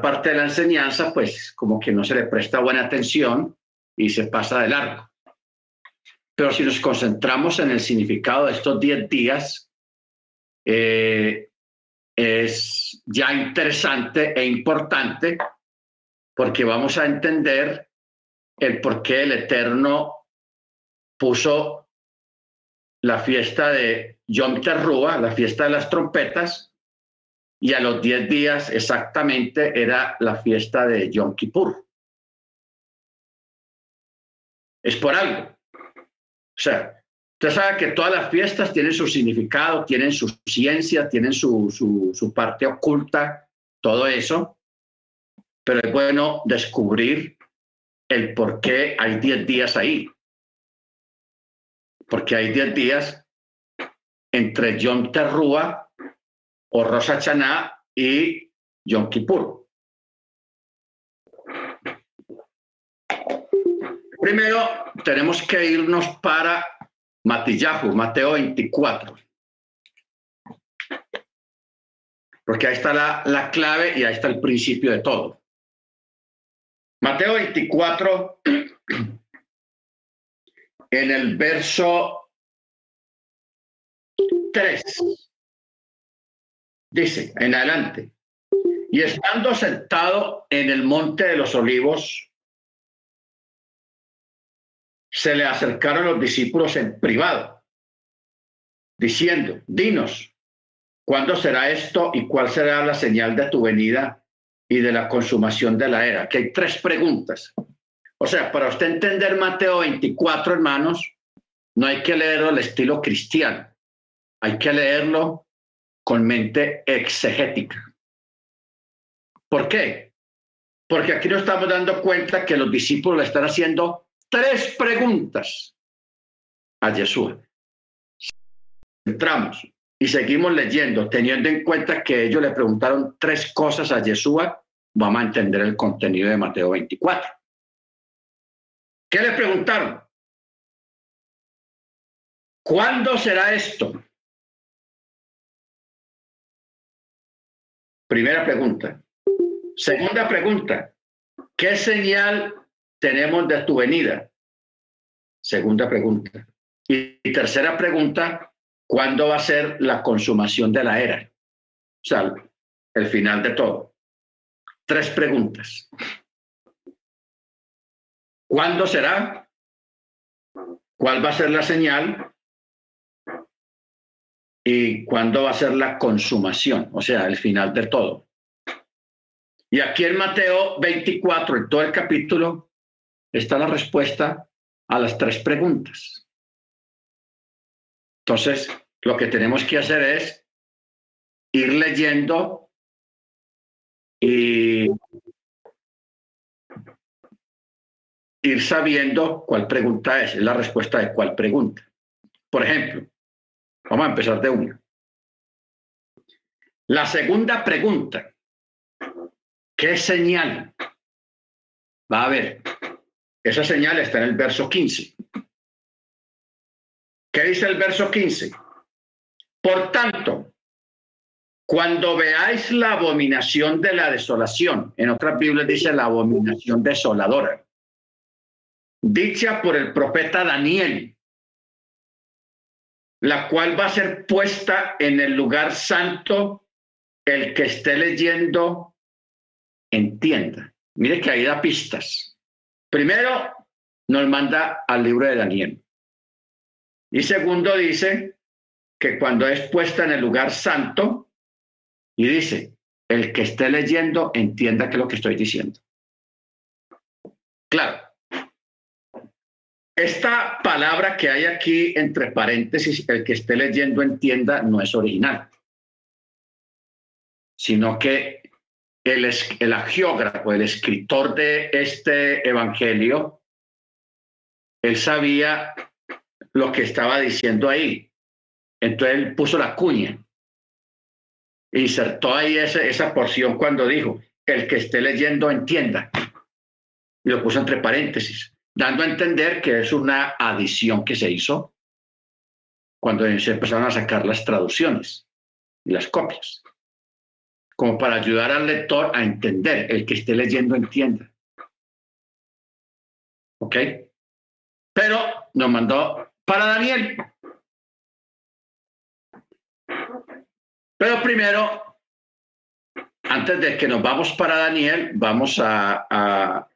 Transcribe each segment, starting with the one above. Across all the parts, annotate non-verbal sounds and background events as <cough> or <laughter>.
parte de la enseñanza, pues como que no se le presta buena atención y se pasa de largo. Pero si nos concentramos en el significado de estos 10 días, eh, es ya interesante e importante porque vamos a entender el por qué el Eterno puso la fiesta de Yom Teruah, la fiesta de las trompetas, y a los 10 días exactamente era la fiesta de Yom Kippur. Es por algo. O sea, usted sabe que todas las fiestas tienen su significado, tienen su ciencia, tienen su, su, parte oculta, todo eso, pero es bueno descubrir el por qué hay 10 días ahí. Porque hay 10 días entre Yom Teruah o Rosh Hashanah y Yom Kippur. Primero, tenemos que irnos para Matillahu, Mateo 24. Porque ahí está la, la clave y ahí está el principio de todo. Mateo 24, en el verso 3, dice, en adelante, y estando sentado en el monte de los olivos, se le acercaron los discípulos en privado, diciendo, dinos, ¿cuándo será esto y cuál será la señal de tu venida y de la consumación de la era? Que hay tres preguntas. O sea, para usted entender Mateo 24, hermanos, no hay que leerlo al estilo cristiano, hay que leerlo con mente exegética. ¿Por qué? Porque aquí nos estamos dando cuenta que los discípulos le están haciendo tres preguntas a Jesús. Entramos y seguimos leyendo, teniendo en cuenta que ellos le preguntaron tres cosas a Jesús, vamos a entender el contenido de Mateo 24. ¿Qué le preguntaron? ¿Cuándo será esto? Primera pregunta. Segunda pregunta. ¿Qué señal tenemos de tu venida? Segunda pregunta. Y tercera pregunta, ¿cuándo va a ser la consumación de la era? O sea, el final de todo. Tres preguntas. ¿Cuándo será? ¿Cuál va a ser la señal? ¿Y cuándo va a ser la consumación? O sea, el final de todo. Y aquí en Mateo 24, en todo el capítulo, está la respuesta a las tres preguntas. Entonces, lo que tenemos que hacer es ir leyendo y ir sabiendo cuál pregunta es, la respuesta de cuál pregunta. Por ejemplo, vamos a empezar de una. La segunda pregunta, ¿qué señal va a haber? Esa señal está en el verso 15. ¿Qué dice el verso 15? Por tanto, cuando veáis la abominación de la desolación, en otras Biblias dice la abominación desoladora, dicha por el profeta Daniel, la cual va a ser puesta en el lugar santo, el que esté leyendo, entienda. Mire que ahí da pistas. Primero, nos manda al libro de Daniel. Y segundo, dice que cuando es puesta en el lugar santo, y dice, el que esté leyendo entienda que es lo que estoy diciendo. Claro. Esta palabra que hay aquí entre paréntesis, el que esté leyendo entienda, no es original, sino que el, el el escritor de este evangelio, él sabía lo que estaba diciendo ahí. Entonces él puso la cuña, insertó ahí esa, esa porción cuando dijo, el que esté leyendo entienda. Y lo puso entre paréntesis, dando a entender que es una adición que se hizo cuando se empezaron a sacar las traducciones y las copias. como para ayudar al lector a entender, el que esté leyendo entienda. ¿Ok? Pero nos mandó para Daniel. Pero primero, antes de que nos vamos para Daniel, vamos a,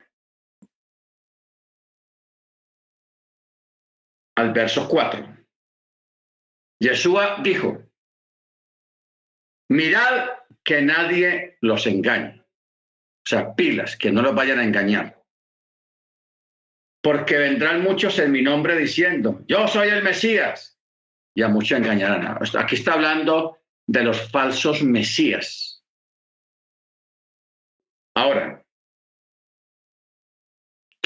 al verso 4. Yeshua dijo, mirad que nadie los engañe. O sea, pilas, que no los vayan a engañar. Porque vendrán muchos en mi nombre diciendo, yo soy el Mesías. Y a muchos engañarán. Aquí está hablando de los falsos Mesías. Ahora,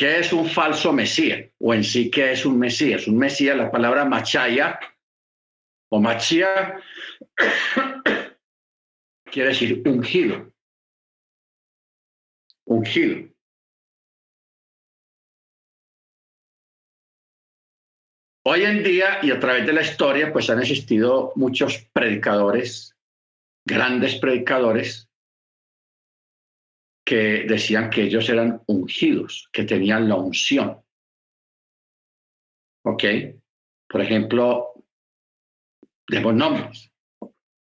¿qué es un falso Mesías? O en sí, ¿qué es un Mesías? Un Mesías, la palabra machaya o machia <coughs> quiere decir ungido. Ungido. Hoy en día y a través de la historia, pues han existido muchos predicadores, grandes predicadores, que decían que ellos eran ungidos, que tenían la unción. ¿Ok? Por ejemplo, demos nombres.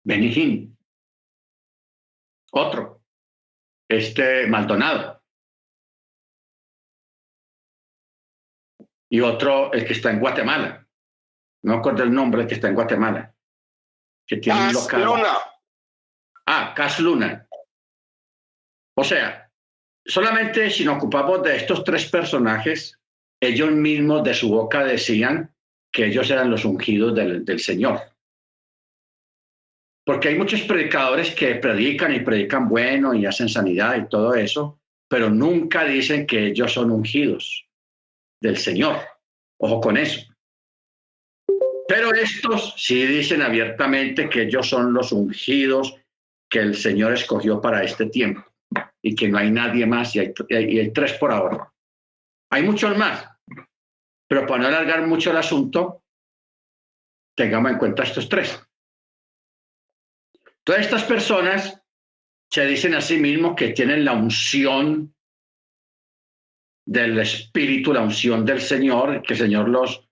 Benigín. Otro. Este Maldonado. Y otro, el que está en Guatemala. No acuerdo el nombre, el que está en Guatemala. Que tiene un local. Luna. Ah, Cas Luna. O sea, solamente si nos ocupamos de estos tres personajes, ellos mismos de su boca decían que ellos eran los ungidos del, del Señor. Porque hay muchos predicadores que predican y predican bueno y hacen sanidad y todo eso, pero nunca dicen que ellos son ungidos del Señor. Ojo con eso. Pero estos sí dicen abiertamente que ellos son los ungidos que el Señor escogió para este tiempo y que no hay nadie más y hay, tres por ahora. Hay muchos más, pero para no alargar mucho el asunto, tengamos en cuenta estos tres. Todas estas personas se dicen a sí mismos que tienen la unción del Espíritu, la unción del Señor, que el Señor los,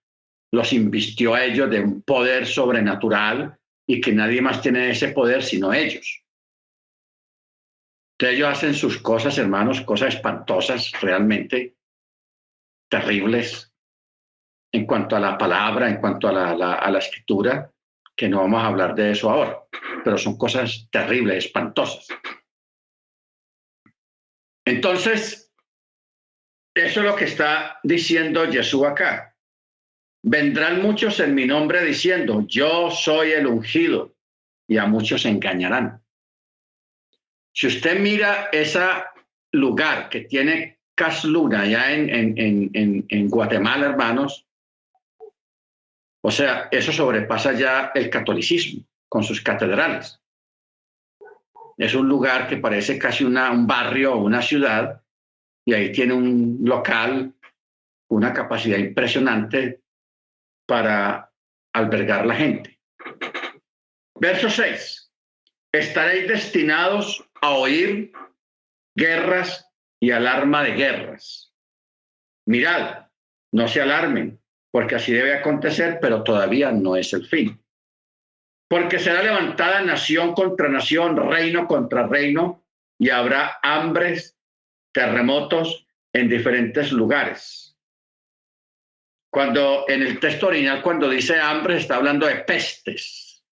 los invistió a ellos de un poder sobrenatural y que nadie más tiene ese poder sino ellos. Entonces ellos hacen sus cosas, hermanos, cosas espantosas, realmente terribles en cuanto a la palabra, en cuanto a la, a la escritura, que no vamos a hablar de eso ahora pero son cosas terribles, espantosas. Entonces, eso es lo que está diciendo Jesús acá. Vendrán muchos en mi nombre diciendo, yo soy el ungido, y a muchos engañarán. Si usted mira ese lugar que tiene Casluna allá en, en, en, en Guatemala, hermanos, o sea, eso sobrepasa ya el catolicismo con sus catedrales. Es un lugar que parece casi una, un barrio o una ciudad y ahí tiene un local, una capacidad impresionante para albergar la gente. Verso 6. Estaréis destinados a oír guerras y alarma de guerras. Mirad, no se alarmen, porque así debe acontecer, pero todavía no es el fin porque será levantada nación contra nación, reino contra reino, y habrá hambres, terremotos en diferentes lugares. Cuando en el texto original, cuando dice hambre, está hablando de pestes,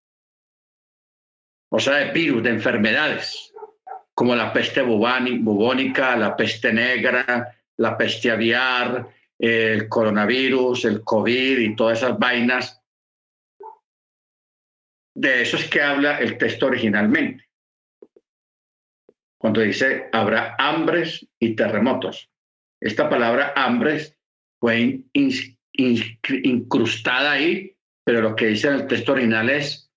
o sea, de virus, de enfermedades, como la peste bubónica, la peste negra, la peste aviar, el coronavirus, el COVID y todas esas vainas de eso es que habla el texto originalmente. Cuando dice, habrá hambres y terremotos. Esta palabra hambres fue incrustada ahí, pero lo que dice en el texto original es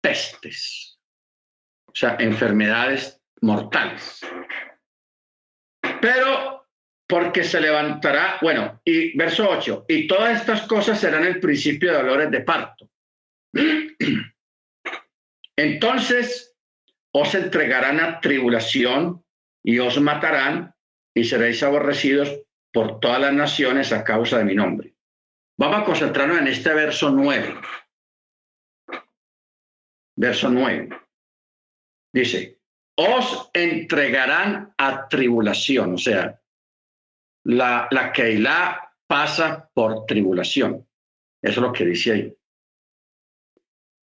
pestes, o sea, enfermedades mortales. Pero porque se levantará, bueno, y verso 8, y todas estas cosas serán el principio de dolores de parto. <clears throat> Entonces os entregarán a tribulación y os matarán y seréis aborrecidos por todas las naciones a causa de mi nombre. Vamos a concentrarnos en este verso 9. Verso 9. Dice, os entregarán a tribulación, o sea, la, la Keilah pasa por tribulación. Eso es lo que dice ahí.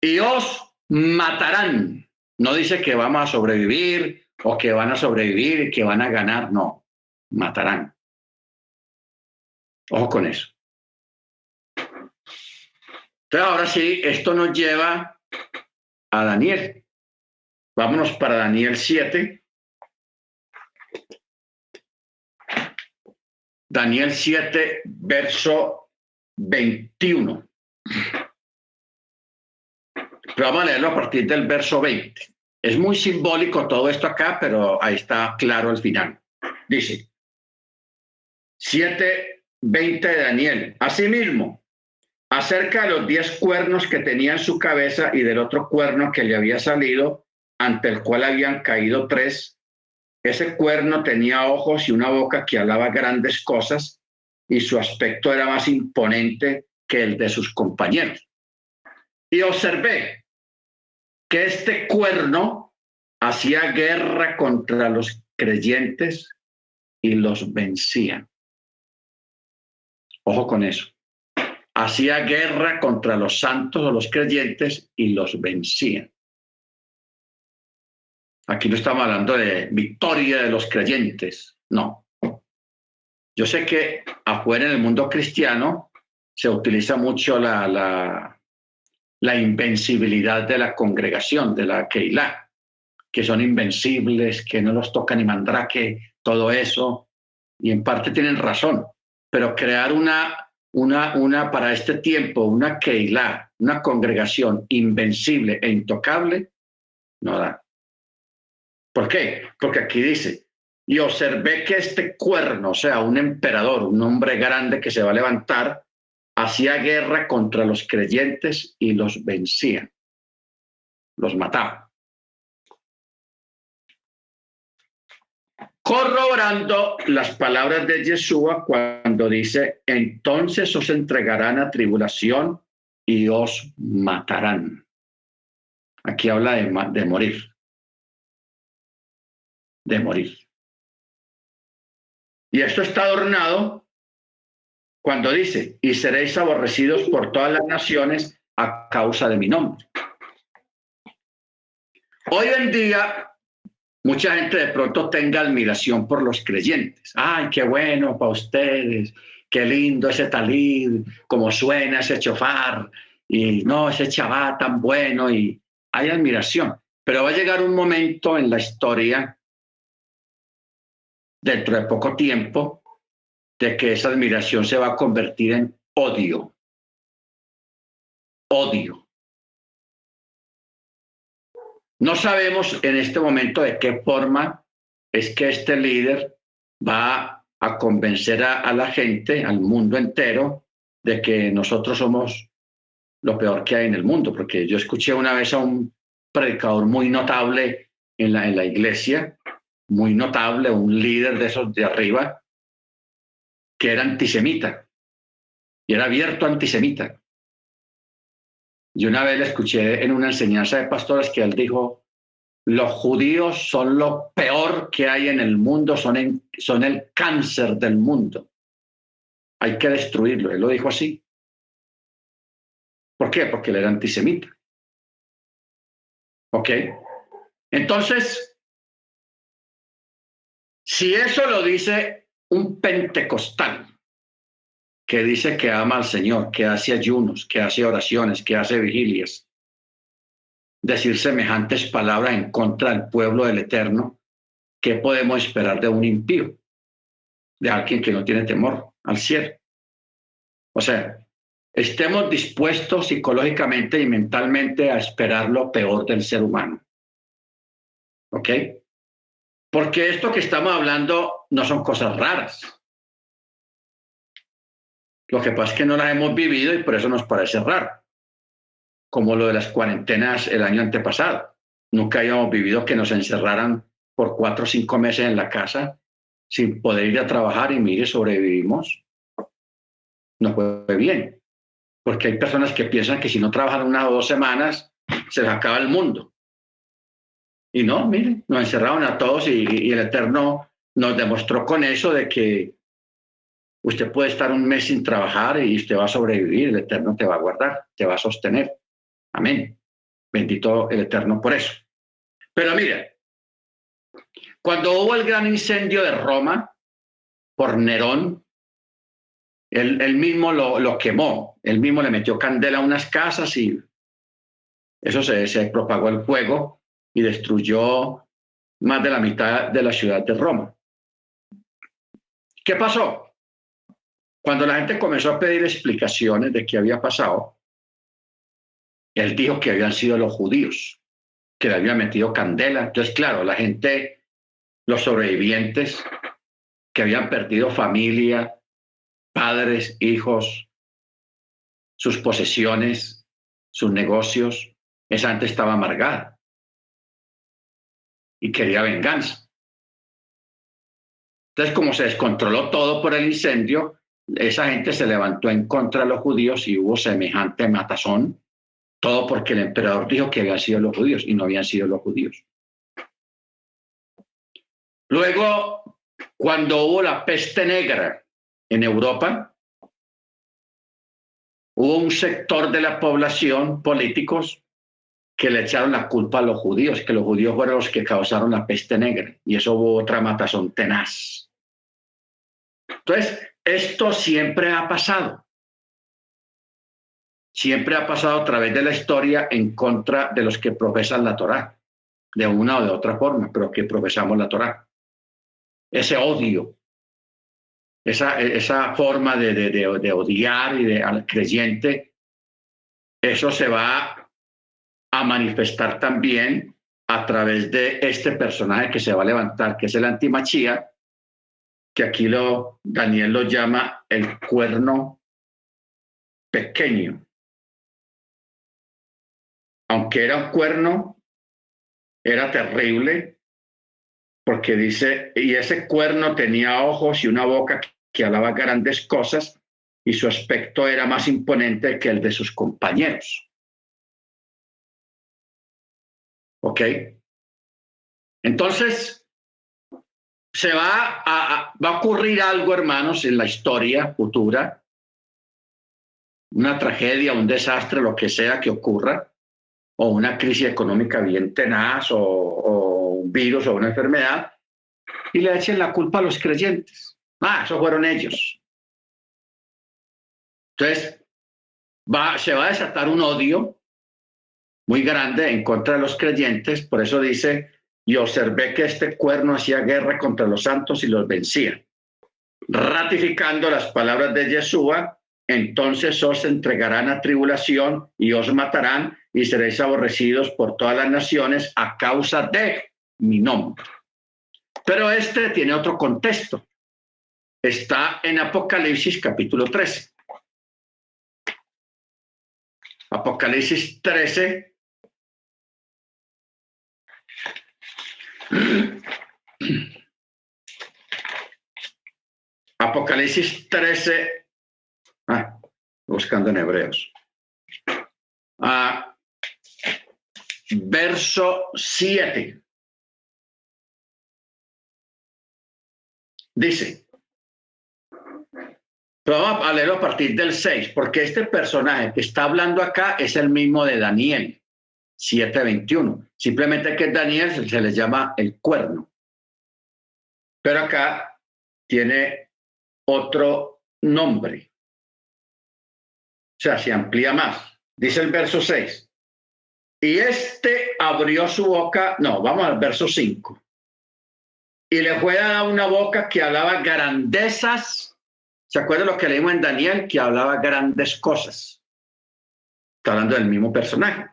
Y os matarán. No dice que vamos a sobrevivir o que van a sobrevivir y que van a ganar. No, matarán. Ojo con eso. Entonces, ahora sí, esto nos lleva a Daniel. Vámonos para Daniel 7. Daniel 7, verso 21. Pero vamos a leerlo a partir del verso 20. Es muy simbólico todo esto acá, pero ahí está claro al final. Dice, 7, 20 de Daniel. Asimismo, acerca de los diez cuernos que tenía en su cabeza y del otro cuerno que le había salido, ante el cual habían caído tres, ese cuerno tenía ojos y una boca que hablaba grandes cosas y su aspecto era más imponente que el de sus compañeros. Y observé que este cuerno hacía guerra contra los creyentes y los vencía. Ojo con eso. Hacía guerra contra los santos o los creyentes y los vencía. Aquí no estamos hablando de victoria de los creyentes, no. Yo sé que afuera en el mundo cristiano se utiliza mucho la, invencibilidad de la congregación, de la Keilah, que son invencibles, que no los toca ni mandrake, todo eso, y en parte tienen razón, pero crear una, una, una para este tiempo, una Keilah, una congregación invencible e intocable, no da. ¿Por qué? Porque aquí dice, y observé que este cuerno, o sea, un emperador, un hombre grande que se va a levantar, hacía guerra contra los creyentes y los vencía, los mataba. Corroborando las palabras de Yeshua cuando dice, entonces os entregarán a tribulación y os matarán. Aquí habla de, de morir de morir. Y esto está adornado cuando dice, y seréis aborrecidos por todas las naciones a causa de mi nombre. Hoy en día, mucha gente de pronto tenga admiración por los creyentes. Ay, qué bueno para ustedes, qué lindo ese talid, cómo suena ese chofar, y no, ese chaval tan bueno, y hay admiración. Pero va a llegar un momento en la historia dentro de poco tiempo de que esa admiración se va a convertir en odio. Odio. No sabemos en este momento de qué forma es que este líder va a convencer a, la gente, al mundo entero, de que nosotros somos lo peor que hay en el mundo, porque yo escuché una vez a un predicador muy notable en la, en la iglesia muy notable, un líder de esos de arriba, que era antisemita y era abierto antisemita. Y una vez le escuché en una enseñanza de pastores que él dijo, los judíos son lo peor que hay en el mundo, son, son el cáncer del mundo. Hay que destruirlo. Él lo dijo así. ¿Por qué? Porque él era antisemita. ¿Ok? Entonces, si eso lo dice un pentecostal que dice que ama al Señor, que hace ayunos, que hace oraciones, que hace vigilias, decir semejantes palabras en contra del pueblo del Eterno, ¿qué podemos esperar de un impío? De alguien que no tiene temor al cielo. O sea, estemos dispuestos psicológicamente y mentalmente a esperar lo peor del ser humano. ¿Ok? Porque esto que estamos hablando no son cosas raras. Lo que pasa es que no las hemos vivido y por eso nos parece raro, como lo de las cuarentenas el año antepasado. Nunca habíamos vivido que nos encerraran por cuatro o cinco meses en la casa sin poder ir a trabajar y mire, sobrevivimos. No fue bien, porque hay personas que piensan que si no trabajan una o dos semanas, se les acaba el mundo. Y no, miren, nos encerraron a todos y, el Eterno nos demostró con eso de que usted puede estar un mes sin trabajar y usted va a sobrevivir, el Eterno te va a guardar, te va a sostener. Amén. Bendito el Eterno por eso. Pero mire, cuando hubo el gran incendio de Roma por Nerón, él, mismo lo, quemó, él mismo le metió candela a unas casas y eso se propagó el fuego y destruyó más de la mitad de la ciudad de Roma. ¿Qué pasó? Cuando la gente comenzó a pedir explicaciones de qué había pasado, él dijo que habían sido los judíos, que le habían metido candela. Entonces, claro, la gente, los sobrevivientes que habían perdido familia, padres, hijos, sus posesiones, sus negocios, esa gente estaba amargada y quería venganza. Entonces, como se descontroló todo por el incendio, esa gente se levantó en contra de los judíos y hubo semejante matazón, todo porque el emperador dijo que habían sido los judíos y no habían sido los judíos. Luego, cuando hubo la peste negra en Europa, hubo un sector de la población, políticos, que le echaron la culpa a los judíos, que los judíos fueron los que causaron la peste negra. Y eso hubo otra matazón tenaz. Entonces, esto siempre ha pasado. Siempre ha pasado a través de la historia en contra de los que profesan la Torá, de una o de otra forma, pero que profesamos la Torá. Ese odio, esa, esa forma de, de, de, odiar y de, al creyente, eso se va a manifestar también a través de este personaje que se va a levantar, que es el antimachía, que aquí lo, Daniel lo llama el cuerno pequeño. Aunque era un cuerno, era terrible, porque dice, y ese cuerno tenía ojos y una boca que hablaba grandes cosas, y su aspecto era más imponente que el de sus compañeros. ¿Ok? Entonces, se va a, va a ocurrir algo, hermanos, en la historia futura, una tragedia, un desastre, lo que sea que ocurra, o una crisis económica bien tenaz, o, un virus o una enfermedad, y le echen la culpa a los creyentes. Ah, eso fueron ellos. Entonces, va, se va a desatar un odio muy grande en contra de los creyentes, por eso dice, y observé que este cuerno hacía guerra contra los santos y los vencía. Ratificando las palabras de Yeshua, entonces os entregarán a tribulación y os matarán y seréis aborrecidos por todas las naciones a causa de mi nombre. Pero este tiene otro contexto. Está en Apocalipsis capítulo 13. Apocalipsis 13, Apocalipsis 13, ah, buscando en Hebreos. Ah, verso 7. Dice, pero vamos a leerlo a partir del 6, porque este personaje que está hablando acá es el mismo de Daniel. 7.21. Simplemente que Daniel se, les llama el cuerno. Pero acá tiene otro nombre. O sea, se amplía más. Dice el verso 6. Y este abrió su boca, no, vamos al verso 5. Y le fue a una boca que hablaba grandezas. ¿Se acuerdan lo que leímos en Daniel? Que hablaba grandes cosas. Está hablando del mismo personaje.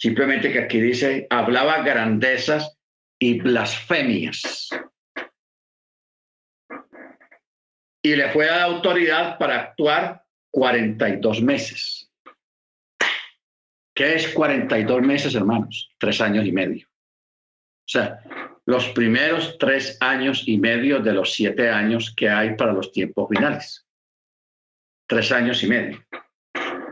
Simplemente que aquí dice, hablaba grandezas y blasfemias. Y le fue dada autoridad para actuar 42 meses. ¿Qué es 42 meses, hermanos? Tres años y medio. O sea, los primeros tres años y medio de los siete años que hay para los tiempos finales. Tres años y medio.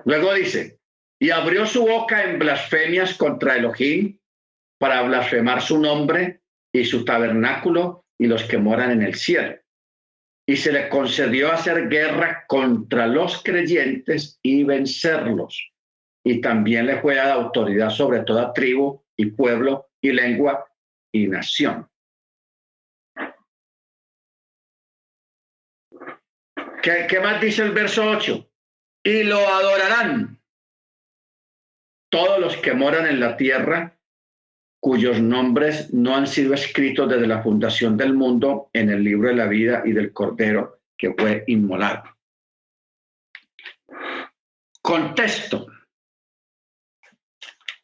Luego dice, y abrió su boca en blasfemias contra Elohim para blasfemar su nombre y su tabernáculo y los que moran en el cielo. Y se le concedió hacer guerra contra los creyentes y vencerlos. Y también le fue dada autoridad sobre toda tribu y pueblo y lengua y nación. ¿Qué, qué más dice el verso 8? Y lo adorarán todos los que moran en la tierra cuyos nombres no han sido escritos desde la fundación del mundo en el libro de la vida y del Cordero que fue inmolado. Contexto.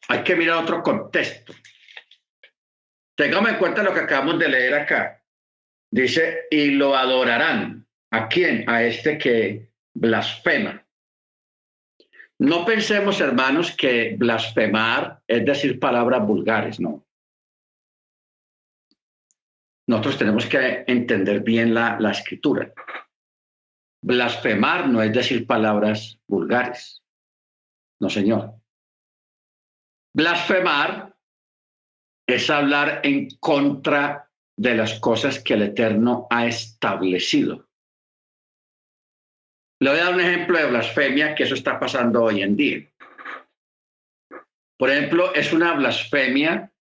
Hay que mirar otro contexto. Tengamos en cuenta lo que acabamos de leer acá. Dice, y lo adorarán. ¿A quién? A este que blasfema. No pensemos, hermanos, que blasfemar es decir palabras vulgares, no. Nosotros tenemos que entender bien la, la escritura. Blasfemar no es decir palabras vulgares. No, señor. Blasfemar es hablar en contra de las cosas que el Eterno ha establecido. Le voy a dar un ejemplo de blasfemia que eso está pasando hoy en día. Por ejemplo, es una blasfemia.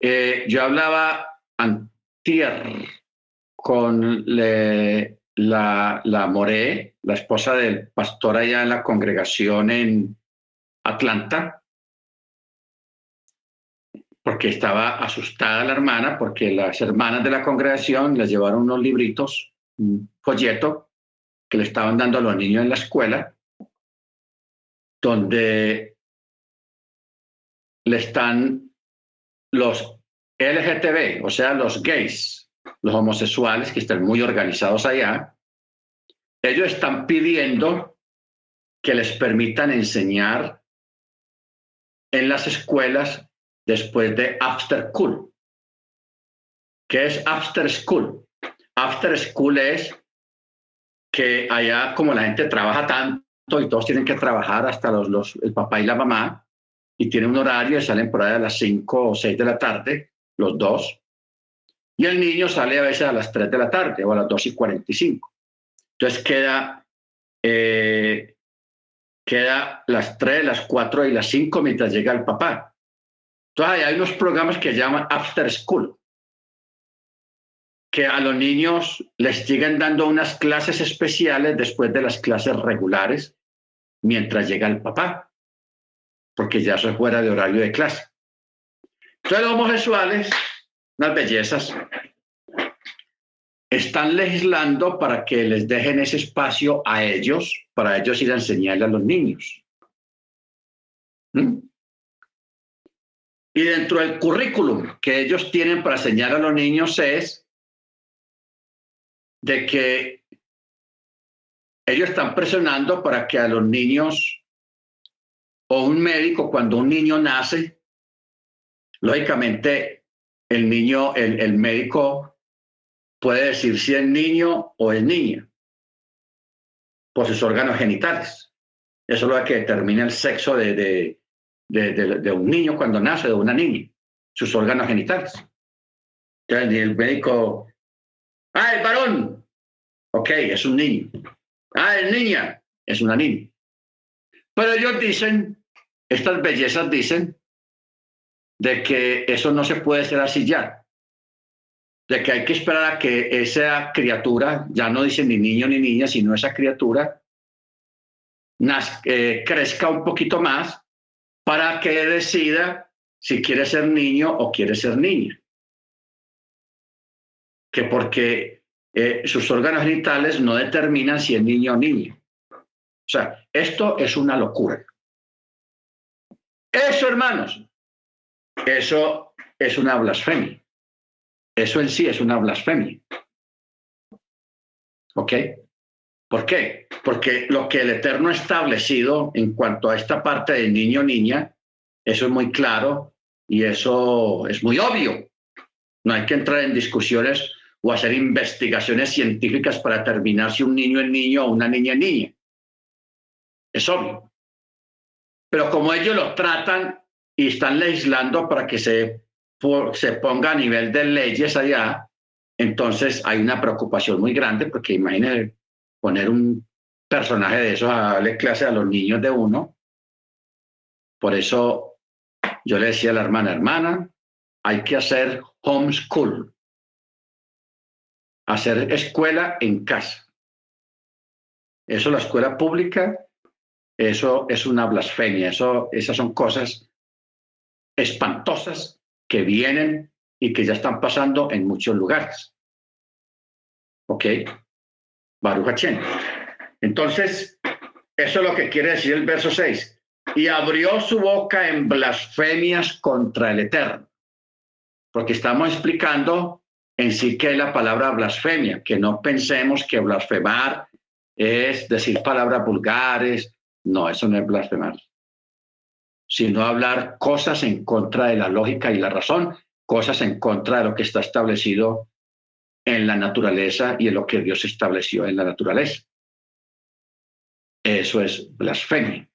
Eh, yo hablaba antier con la, la Moré, la esposa del pastor allá en la congregación en Atlanta, porque estaba asustada la hermana, porque las hermanas de la congregación les llevaron unos libritos, un folleto, que le estaban dando a los niños en la escuela, donde le están los LGTB, o sea, los gays, los homosexuales que están muy organizados allá, ellos están pidiendo que les permitan enseñar en las escuelas después de after school. ¿Qué es after school? After school es que allá como la gente trabaja tanto y todos tienen que trabajar hasta los, los, el papá y la mamá y tienen un horario y salen por ahí a las 5 o 6 de la tarde, los dos, y el niño sale a veces a las 3 de la tarde o a las 2 y 45. Entonces queda, eh, queda las 3, las 4 y las 5 mientras llega el papá. Entonces hay unos programas que llaman After School que a los niños les siguen dando unas clases especiales después de las clases regulares mientras llega el papá, porque ya se fuera de horario de clase. Entonces los homosexuales, las bellezas, están legislando para que les dejen ese espacio a ellos, para ellos ir a enseñarle a los niños. ¿Mm? Y dentro del currículum que ellos tienen para enseñar a los niños es de que ellos están presionando para que a los niños o un médico, cuando un niño nace, lógicamente el niño, el, el médico puede decir si es niño o es niña por sus órganos genitales. Eso es lo que determina el sexo de, de, de, un niño cuando nace, de una niña, sus órganos genitales. Entonces, el médico Ah, el varón. Ok, es un niño. Ah, es niña. Es una niña. Pero ellos dicen, estas bellezas dicen, de que eso no se puede hacer así ya. De que hay que esperar a que esa criatura, ya no dice ni niño ni niña, sino esa criatura, eh, crezca un poquito más para que decida si quiere ser niño o quiere ser niña que porque eh, sus órganos genitales no determinan si es niño o niña. O sea, esto es una locura. Eso, hermanos, eso es una blasfemia. Eso en sí es una blasfemia. ¿Ok? ¿Por qué? Porque lo que el Eterno ha establecido en cuanto a esta parte de niño-niña, eso es muy claro y eso es muy obvio. No hay que entrar en discusiones o hacer investigaciones científicas para determinar si un niño es niño o una niña es niña. Es obvio. Pero como ellos lo tratan y están legislando para que se, se ponga a nivel de leyes allá, entonces hay una preocupación muy grande porque imagínense poner un personaje de esos a darle clase a los niños de uno. Por eso yo le decía a la hermana, hermana, hay que hacer homeschool, hacer escuela en casa. Eso la escuela pública, eso es una blasfemia, eso, esas son cosas espantosas que vienen y que ya están pasando en muchos lugares. ¿Ok? Baruch Entonces, eso es lo que quiere decir el verso 6. Y abrió su boca en blasfemias contra el Eterno. Porque estamos explicando en sí que es la palabra blasfemia, que no pensemos que blasfemar es decir palabras vulgares. No, eso no es blasfemar sino hablar cosas en contra de la lógica y la razón, cosas en contra de lo que está establecido en la naturaleza y en lo que Dios estableció en la naturaleza. Eso es blasfemia.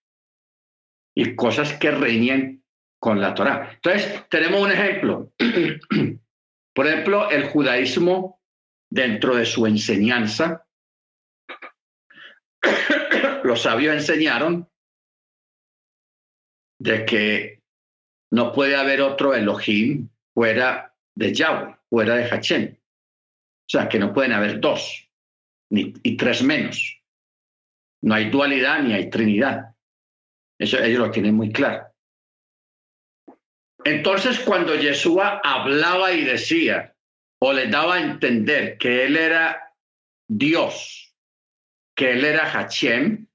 Y cosas que reñen con la Torah. Entonces, tenemos un ejemplo. <clears throat> Por ejemplo, el judaísmo, dentro de su enseñanza, <coughs> los sabios enseñaron de que no puede haber otro Elohim fuera de Yahweh, fuera de Hachem. O sea, que no pueden haber dos, ni, y tres menos. No hay dualidad ni hay trinidad. Eso ellos lo tienen muy claro. Entonces, cuando Yeshua hablaba y decía, o le daba a entender que él era Dios, que él era Hachem,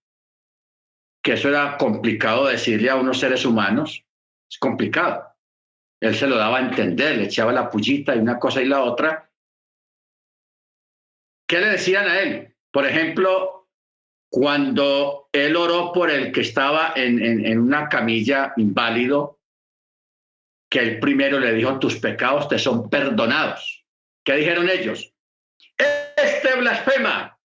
que eso era complicado decirle a unos seres humanos, es complicado. Él se lo daba a entender, le echaba la pullita y una cosa y la otra. ¿Qué le decían a él? Por ejemplo, cuando él oró por el que estaba en una camilla inválido, que él primero le dijo, tus pecados te son perdonados. ¿Qué dijeron ellos? Este blasfema,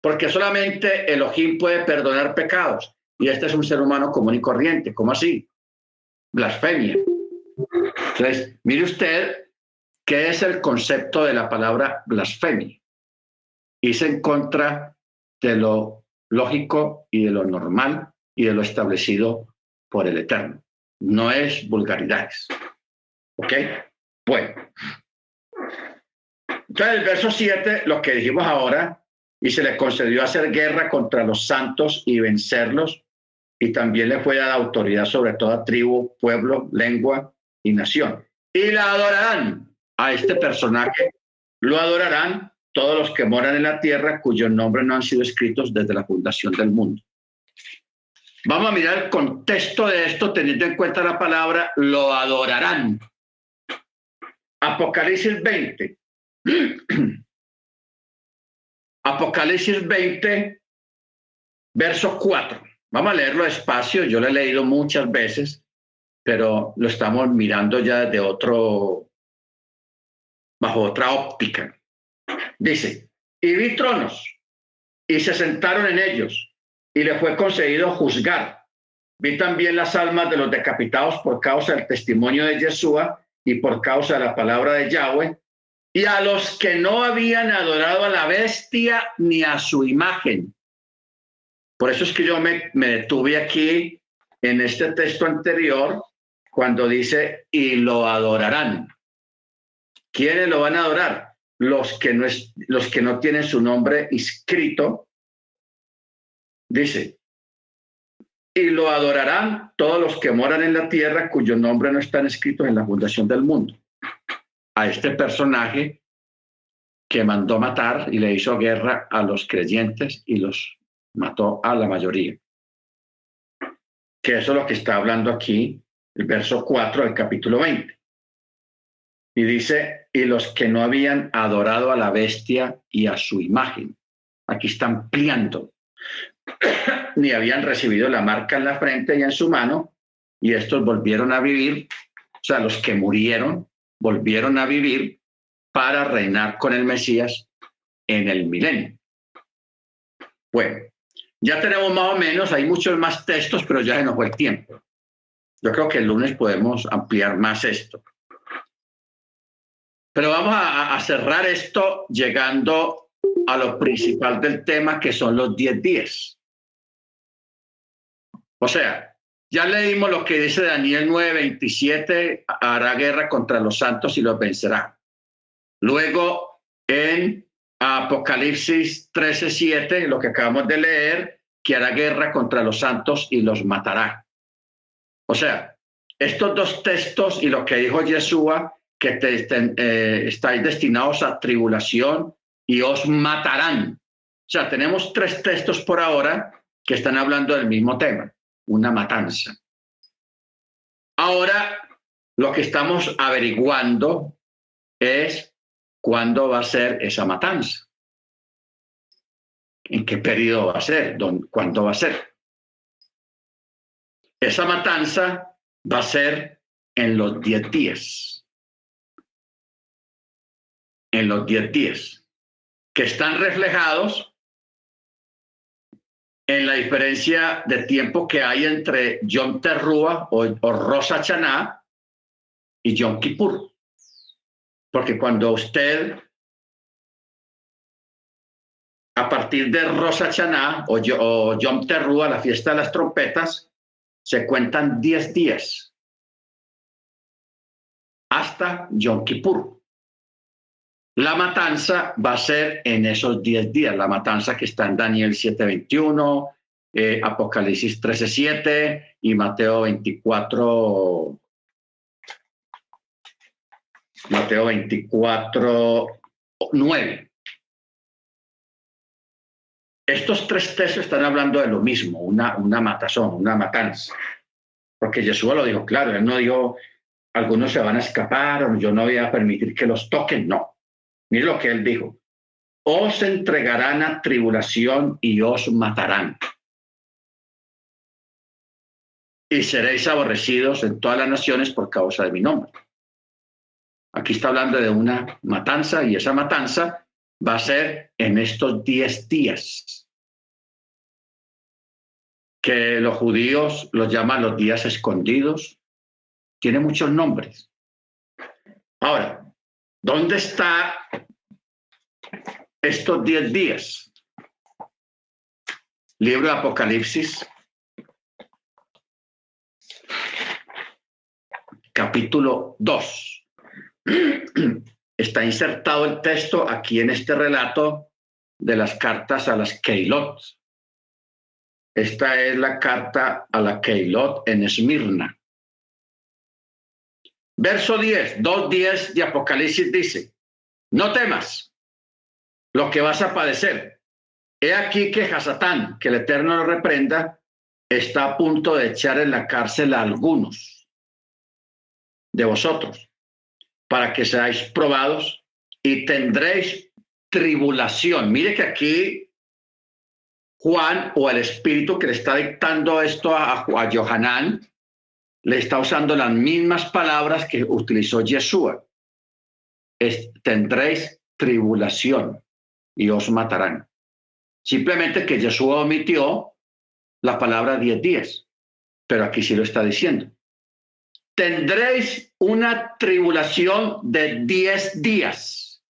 porque solamente Elohim puede perdonar pecados y este es un ser humano común y corriente. ¿Cómo así? Blasfemia. Entonces, mire usted qué es el concepto de la palabra blasfemia. Es en contra de lo lógico y de lo normal y de lo establecido por el Eterno. No es vulgaridades. ¿Ok? Bueno. Entonces, el verso 7, lo que dijimos ahora, y se le concedió hacer guerra contra los santos y vencerlos y también le fue dada autoridad sobre toda tribu, pueblo, lengua y nación. Y la adorarán a este personaje, lo adorarán todos los que moran en la tierra cuyos nombres no han sido escritos desde la fundación del mundo. Vamos a mirar el contexto de esto teniendo en cuenta la palabra lo adorarán. Apocalipsis 20. <clears throat> Apocalipsis 20, verso 4. Vamos a leerlo despacio, yo lo he leído muchas veces, pero lo estamos mirando ya de otro, bajo otra óptica. Dice, y vi tronos, y se sentaron en ellos, y le fue concedido juzgar. Vi también las almas de los decapitados por causa del testimonio de Yeshua y por causa de la palabra de Yahweh, y a los que no habían adorado a la bestia ni a su imagen, por eso es que yo me, detuve aquí en este texto anterior cuando dice, y lo adorarán. ¿Quiénes lo van a adorar? Los que no, es, los que no tienen su nombre inscrito. Dice, y lo adorarán todos los que moran en la tierra cuyo nombre no están escritos en la fundación del mundo. A este personaje que mandó matar y le hizo guerra a los creyentes y los mató a la mayoría. Que eso es lo que está hablando aquí el verso 4 del capítulo 20. Y dice, y los que no habían adorado a la bestia y a su imagen. aquí está ampliando. Ni habían recibido la marca en la frente y en su mano, y estos volvieron a vivir, o sea, los que murieron volvieron a vivir para reinar con el Mesías en el milenio. Bueno, ya tenemos más o menos, hay muchos más textos, pero ya se nos fue el tiempo. Yo creo que el lunes podemos ampliar más esto. Pero vamos a, cerrar esto llegando a lo principal del tema, que son los 10 días. O sea, ya leímos lo que dice Daniel 9:27, hará guerra contra los santos y los vencerá. Luego, en Apocalipsis 13:7, lo que acabamos de leer, que hará guerra contra los santos y los matará. O sea, estos dos textos y lo que dijo Yeshua que eh, estáis destinados a tribulación y os matarán. O sea, tenemos tres textos por ahora que están hablando del mismo tema, una matanza. Ahora, lo que estamos averiguando es cuándo va a ser esa matanza. ¿En qué periodo va a ser? ¿Cuándo va a ser? Esa matanza va a ser en los diez días en los 10 días, que están reflejados en la diferencia de tiempo que hay entre Yom Terrúa o, Rosh Hashanah y Yom Kippur. Porque cuando usted, a partir de Rosh Hashanah o, o Yom la fiesta de las trompetas, se cuentan 10 días hasta Yom Kippur. La matanza va a ser en esos 10 días, la matanza que está en Daniel 7:21, eh, Apocalipsis 13:7 y Mateo 24, Mateo 24, 9. Estos tres textos están hablando de lo mismo, una, una matazón, una matanza. Porque Jesús lo dijo claro, él no dijo, algunos se van a escapar yo no voy a permitir que los toquen, no Mire lo que él dijo. Os entregarán a tribulación y os matarán. Y seréis aborrecidos en todas las naciones por causa de mi nombre. Aquí está hablando de una matanza y esa matanza va a ser en estos diez días, que los judíos los llaman los días escondidos. Tiene muchos nombres. Ahora, ¿dónde está estos diez días. Libro de Apocalipsis, capítulo 2. <clears throat> Está insertado el texto aquí en este relato de las cartas a las Keilot. Esta es la carta a la Keilot en Esmirna. Verso 10, 2.10 de Apocalipsis dice, no temas, lo que vas a padecer. He aquí que Hasatán, que el Eterno lo reprenda, está a punto de echar en la cárcel a algunos de vosotros, para que seáis probados y tendréis tribulación. Mire que aquí Juan o el Espíritu que le está dictando esto a, a Johanán, le está usando las mismas palabras que utilizó Yeshua. Tendréis tribulación y os matarán. Simplemente que Yeshua omitió la palabra diez días, pero aquí sí lo está diciendo. Tendréis una tribulación de diez días.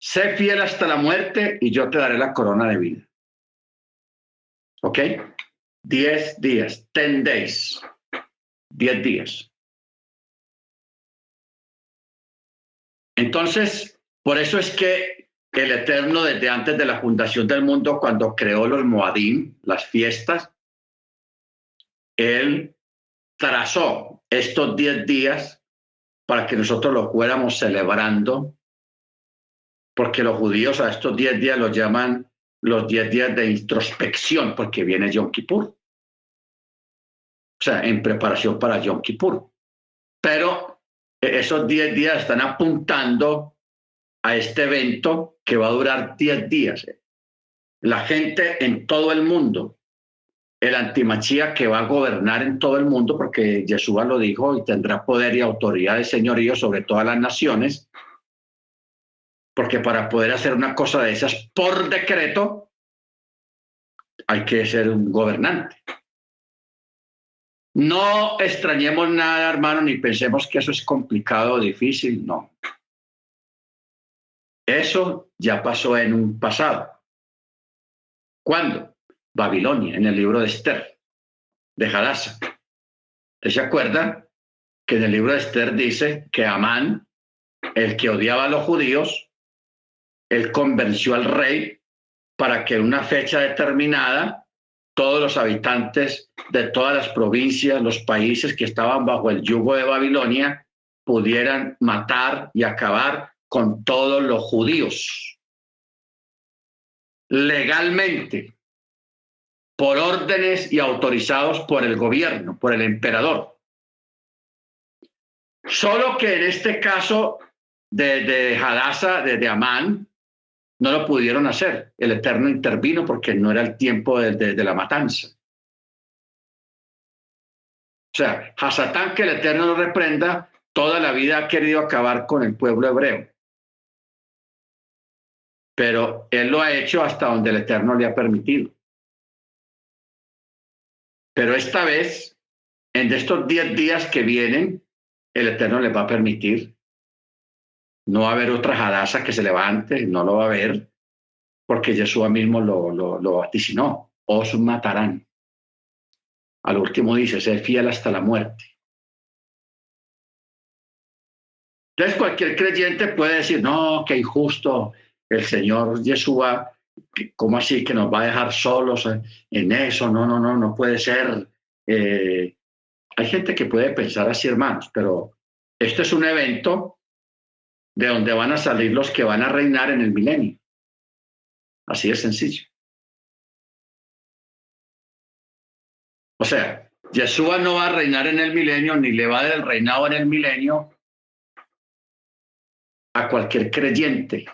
Sé fiel hasta la muerte y yo te daré la corona de vida. ¿Ok? Diez días. Ten. 10 días. Entonces, por eso es que el Eterno, desde antes de la fundación del mundo, cuando creó los Moadim, las fiestas, Él trazó estos 10 días para que nosotros los fuéramos celebrando, porque los judíos a estos 10 días los llaman los 10 días de introspección, porque viene Yom Kippur. O sea, en preparación para Yom Kippur. Pero esos diez días están apuntando a este evento que va a durar 10 días. La gente en todo el mundo, el antimachía que va a gobernar en todo el mundo, porque Yeshua lo dijo y tendrá poder y autoridad de señorío sobre todas las naciones, porque para poder hacer una cosa de esas por decreto, hay que ser un gobernante. No extrañemos nada, hermano, ni pensemos que eso es complicado o difícil, no. Eso ya pasó en un pasado. ¿Cuándo? Babilonia, en el libro de Esther, de Hadassah. ¿Usted se acuerda que en el libro de Esther dice que Amán, el que odiaba a los judíos, él convenció al rey para que en una fecha determinada todos los habitantes de todas las provincias, los países que estaban bajo el yugo de Babilonia, pudieran matar y acabar con todos los judíos. Legalmente, por órdenes y autorizados por el gobierno, por el emperador. Solo que en este caso de, de Hadassah, de, de Amán, no lo pudieron hacer. El Eterno intervino porque no era el tiempo de, la matanza. O sea, Hasatán, que el Eterno lo reprenda, toda la vida ha querido acabar con el pueblo hebreo. Pero él lo ha hecho hasta donde el Eterno le ha permitido. Pero esta vez, en estos diez días que vienen, el Eterno le va a permitir no va a haber otra jadaza que se levante, no lo va a haber, porque Jesús mismo lo, lo, lo vaticinó. Os matarán. Al último dice, sé fiel hasta la muerte. Entonces cualquier creyente puede decir, no, qué injusto el Señor Yeshua, ¿cómo así que nos va a dejar solos en eso? No, no, no, no puede ser. Eh, hay gente que puede pensar así, hermanos, pero esto es un evento de donde van a salir los que van a reinar en el milenio. Así de sencillo. O sea, Yeshua no va a reinar en el milenio, ni le va del reinado en el milenio a cualquier creyente.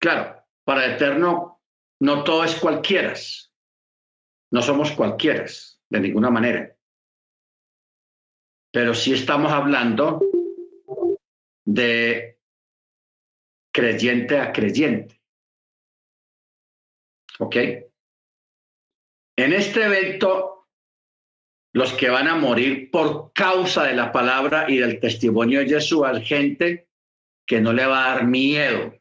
Claro, para el eterno no todo es cualquiera. No somos cualquiera, de ninguna manera. Pero sí estamos hablando de creyente a creyente. ¿Ok? En este evento, los que van a morir por causa de la palabra y del testimonio de Jesús, hay gente que no le va a dar miedo.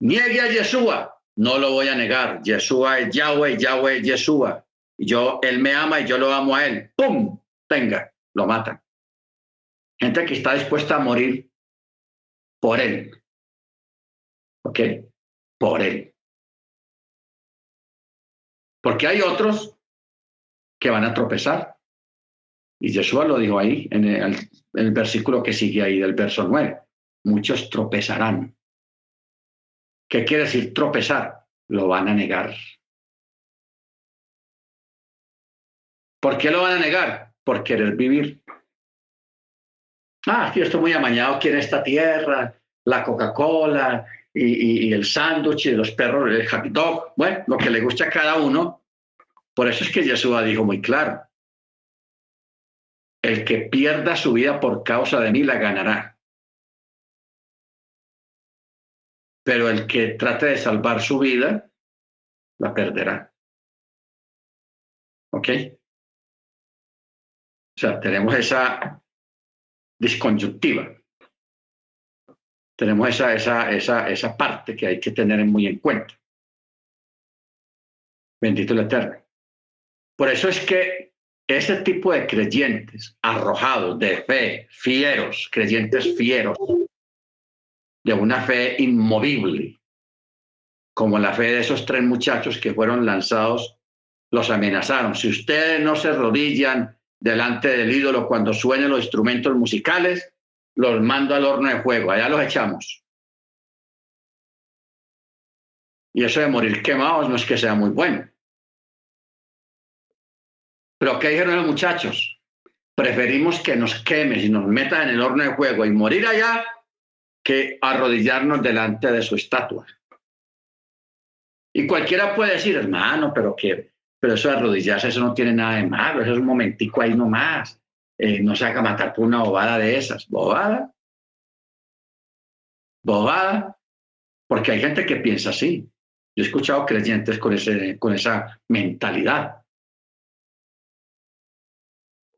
Niegue a Yeshua, no lo voy a negar. Yeshua es Yahweh, Yahweh es Yeshua. Yo, él me ama y yo lo amo a él. ¡Pum! Tenga, lo matan. Gente que está dispuesta a morir por él. ¿Ok? Por él. Porque hay otros que van a tropezar. Y Jesús lo dijo ahí, en el, versículo que sigue ahí del verso 9. Muchos tropezarán. ¿Qué quiere decir tropezar? Lo van a negar. ¿Por qué lo van a negar? Por querer vivir. Ah, yo estoy muy amañado aquí en esta tierra, la Coca-Cola y, el sándwich y los perros, el hot dog, bueno, lo que le gusta a cada uno. Por eso es que Yeshua dijo muy claro, el que pierda su vida por causa de mí la ganará. Pero el que trate de salvar su vida, la perderá. ¿Ok? O sea, tenemos esa disconjunctiva. Tenemos esa, esa, esa, esa parte que hay que tener muy en cuenta. Bendito el Eterno. Por eso es que ese tipo de creyentes arrojados de fe, fieros, creyentes fieros, de una fe inmovible, como la fe de esos tres muchachos que fueron lanzados, los amenazaron. Si ustedes no se rodillan delante del ídolo cuando suenen los instrumentos musicales, los mando al horno de fuego, allá los echamos. Y eso de morir quemados no es que sea muy bueno. Pero ¿qué dijeron los muchachos? Preferimos que nos quemes y nos metan en el horno de fuego y morir allá que arrodillarnos delante de su estatua. Y cualquiera puede decir, hermano, pero que, pero eso de arrodillarse, eso no tiene nada de malo, eso es un momentico ahí nomás. Eh, no se haga matar por una bobada de esas. ¿Bobada? ¿Bobada? Porque hay gente que piensa así. Yo he escuchado creyentes con, ese, con esa mentalidad.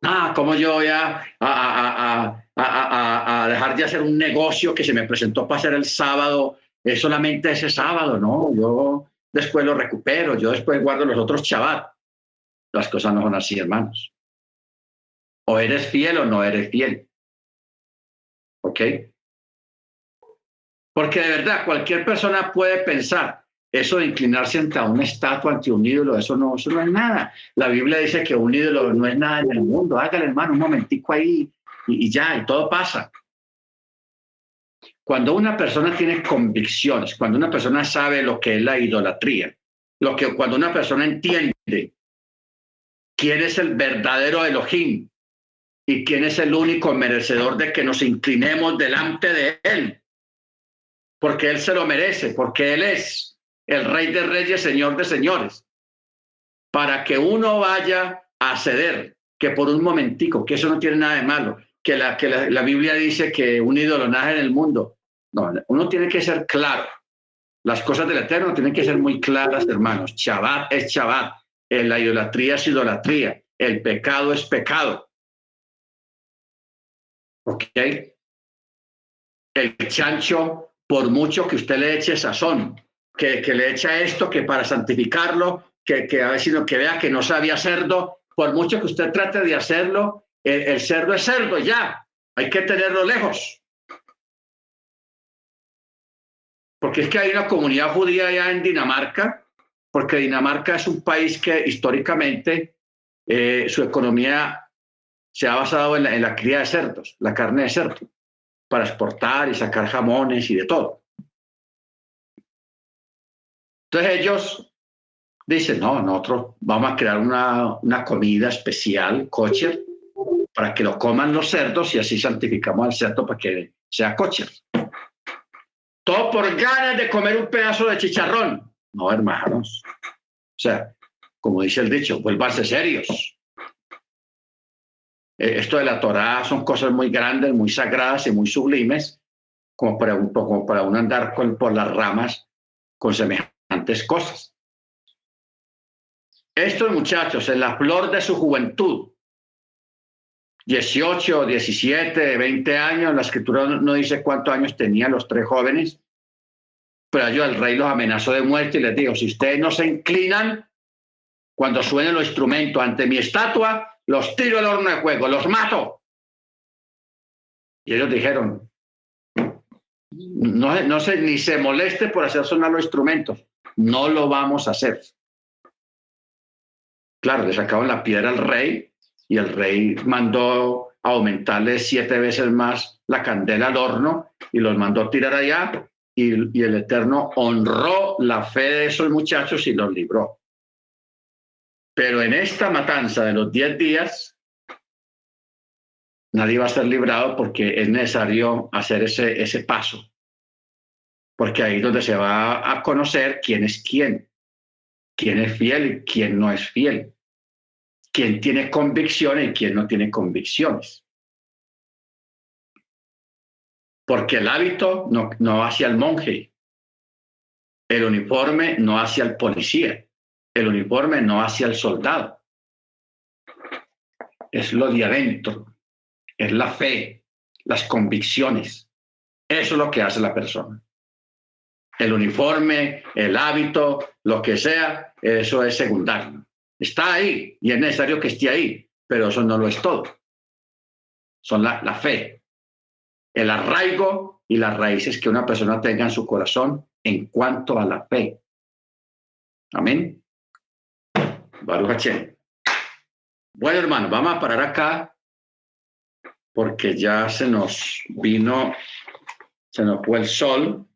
Ah, ¿cómo yo voy a, a, a, a, dejar de hacer un negocio que se me presentó para hacer el sábado? Es solamente ese sábado, ¿no? Yo después lo recupero, yo después guardo los otros chavat. Las cosas no son así, hermanos. O eres fiel o no eres fiel. ¿Ok? Porque de verdad, cualquier persona puede pensar, eso de inclinarse ante una estatua, ante un ídolo, eso no, eso no es nada. La Biblia dice que un ídolo no es nada en el mundo. Hágale, hermano, un momentico ahí y ya, y todo pasa. Cuando una persona tiene convicciones, cuando una persona sabe lo que es la idolatría, lo que cuando una persona entiende quién es el verdadero Elohim y quién es el único merecedor de que nos inclinemos delante de él, porque él se lo merece, porque él es el rey de reyes, señor de señores, para que uno vaya a ceder, que por un momentico, que eso no tiene nada de malo, que la, que la, Biblia dice que un ídolo nace en el mundo. No, uno tiene que ser claro. Las cosas del Eterno tienen que ser muy claras, hermanos. Shabbat es Shabbat. La idolatría es idolatría. El pecado es pecado. ¿Ok? El chancho, por mucho que usted le eche sazón, que, le echa esto, que para santificarlo, que, que a ver si no, que vea que no sabía cerdo, por mucho que usted trate de hacerlo, el, cerdo es cerdo, ya, hay que tenerlo lejos. Porque es que hay una comunidad judía allá en Dinamarca, porque Dinamarca es un país que históricamente eh, su economía se ha basado en la, en la cría de cerdos, la carne de cerdo, para exportar y sacar jamones y de todo. Entonces ellos dicen, no, nosotros vamos a crear una, una comida especial, kosher, para que lo coman los cerdos y así santificamos al cerdo para que sea kosher. Todo por ganas de comer un pedazo de chicharrón. No, hermanos. O sea, como dice el dicho, vuélvanse serios. Eh, esto de la Torá son cosas muy grandes, muy sagradas y muy sublimes, como para, un, como para uno andar por las ramas con semejante cosas. Estos muchachos en la flor de su juventud, 18, 17, 20 años, la escritura no dice cuántos años tenían los tres jóvenes, pero yo el rey los amenazó de muerte y les dijo, si ustedes no se inclinan, cuando suenen los instrumentos ante mi estatua, los tiro al horno de fuego, los mato. Y ellos dijeron, no, no se, ni se moleste por hacer sonar los instrumentos, no lo vamos a hacer. Claro, le sacaron la piedra al rey y el rey mandó aumentarle siete veces más la candela al horno y los mandó tirar allá y, el Eterno honró la fe de esos muchachos y los libró. Pero en esta matanza de los diez días, nadie va a ser librado porque es necesario hacer ese, ese paso porque ahí es donde se va a conocer quién es quién, quién es fiel y quién no es fiel, quién tiene convicciones y quién no tiene convicciones. Porque el hábito no, no hacia el monje, el uniforme no hacia el policía, el uniforme no hacia el soldado. Es lo de adentro, es la fe, las convicciones. Eso es lo que hace la persona el uniforme, el hábito, lo que sea, eso es secundario. Está ahí y es necesario que esté ahí, pero eso no lo es todo. Son la, la fe, el arraigo y las raíces que una persona tenga en su corazón en cuanto a la fe. Amén. Baruch Bueno, hermano, vamos a parar acá porque ya se nos vino, se nos fue el sol.